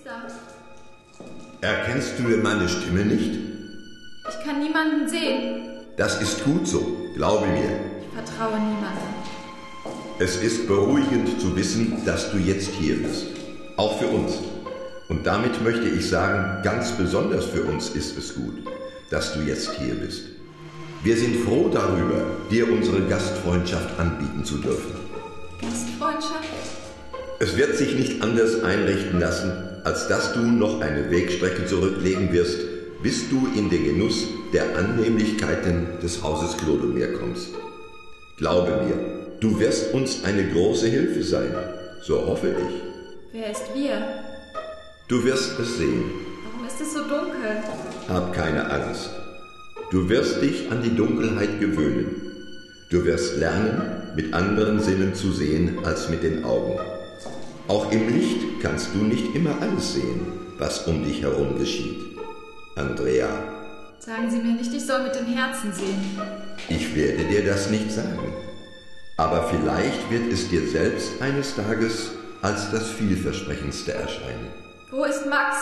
ist da? Erkennst du denn meine Stimme nicht? Ich kann niemanden sehen. Das ist gut so, glaube mir. Ich vertraue niemandem. Es ist beruhigend zu wissen, dass du jetzt hier bist. Auch für uns. Und damit möchte ich sagen, ganz besonders für uns ist es gut, dass du jetzt hier bist. Wir sind froh darüber, dir unsere Gastfreundschaft anbieten zu dürfen. Gastfreundschaft? Es wird sich nicht anders einrichten lassen, als dass du noch eine Wegstrecke zurücklegen wirst, bis du in den Genuss der Annehmlichkeiten des Hauses Clodomir kommst. Glaube mir, du wirst uns eine große Hilfe sein, so hoffe ich. Wer ist wir? Du wirst es sehen. Warum ist es so dunkel? Hab keine Angst. Du wirst dich an die Dunkelheit gewöhnen. Du wirst lernen, mit anderen Sinnen zu sehen als mit den Augen. Auch im Licht kannst du nicht immer alles sehen, was um dich herum geschieht. Andrea, Sagen Sie mir nicht, ich soll mit dem Herzen sehen. ich werde dir das nicht sagen. Aber vielleicht wird es dir selbst eines Tages als das vielversprechendste erscheinen. Wo ist Max?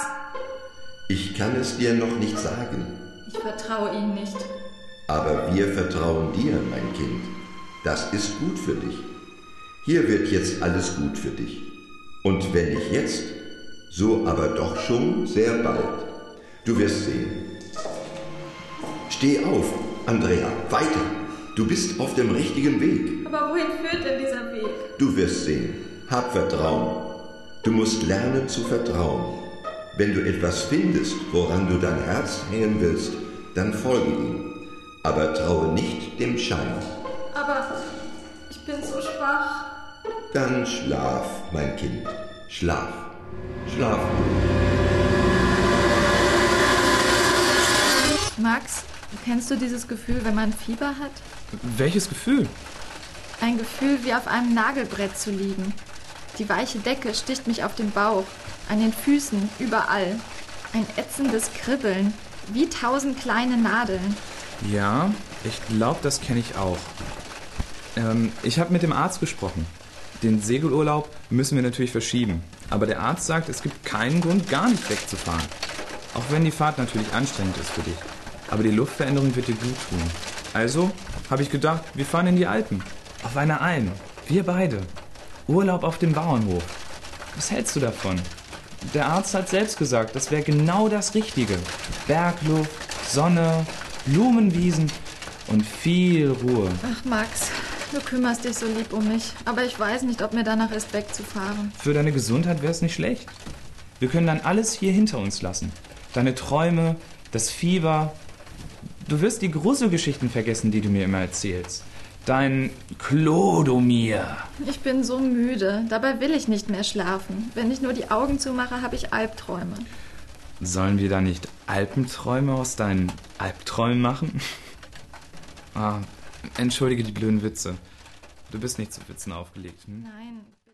Ich kann es dir noch nicht sagen, Ich vertraue Ihnen nicht. aber wir vertrauen dir, mein Kind. Das ist gut für dich. Hier wird jetzt alles gut für dich. Und wenn nicht jetzt, so aber doch schon sehr bald. Du wirst sehen. Steh auf, Andrea, weiter. Du bist auf dem richtigen Weg. Aber wohin führt denn dieser Weg? Du wirst sehen. Hab Vertrauen. Du musst lernen zu vertrauen. Wenn du etwas findest, woran du dein Herz hängen willst, dann folge ihm. Aber traue nicht dem Schein. Aber ich bin so schwach. Dann schlaf, mein Kind. Schlaf. Schlaf. Max, kennst du dieses Gefühl, wenn man Fieber hat? Welches Gefühl? Ein Gefühl, wie auf einem Nagelbrett zu liegen. Die weiche Decke sticht mich auf den Bauch, an den Füßen, überall. Ein ätzendes Kribbeln, wie tausend kleine Nadeln. Ja, ich glaube, das kenne ich auch. Ähm, ich habe mit dem Arzt gesprochen. Den Segelurlaub müssen wir natürlich verschieben. Aber der Arzt sagt, es gibt keinen Grund, gar nicht wegzufahren. Auch wenn die Fahrt natürlich anstrengend ist für dich. Aber die Luftveränderung wird dir gut tun. Also habe ich gedacht, wir fahren in die Alpen. Auf einer Alm. Wir beide. Urlaub auf dem Bauernhof. Was hältst du davon? Der Arzt hat selbst gesagt, das wäre genau das Richtige. Bergluft, Sonne, Blumenwiesen und viel Ruhe. Ach, Max, du kümmerst dich so lieb um mich. Aber ich weiß nicht, ob mir danach ist, wegzufahren. Für deine Gesundheit wäre es nicht schlecht. Wir können dann alles hier hinter uns lassen. Deine Träume, das Fieber. Du wirst die Gruselgeschichten vergessen, die du mir immer erzählst. Dein Clodomir. Ich bin so müde. Dabei will ich nicht mehr schlafen. Wenn ich nur die Augen zumache, habe ich Albträume. Sollen wir da nicht Alpenträume aus deinen Albträumen machen? ah, entschuldige die blöden Witze. Du bist nicht zu Witzen aufgelegt. Hm? Nein,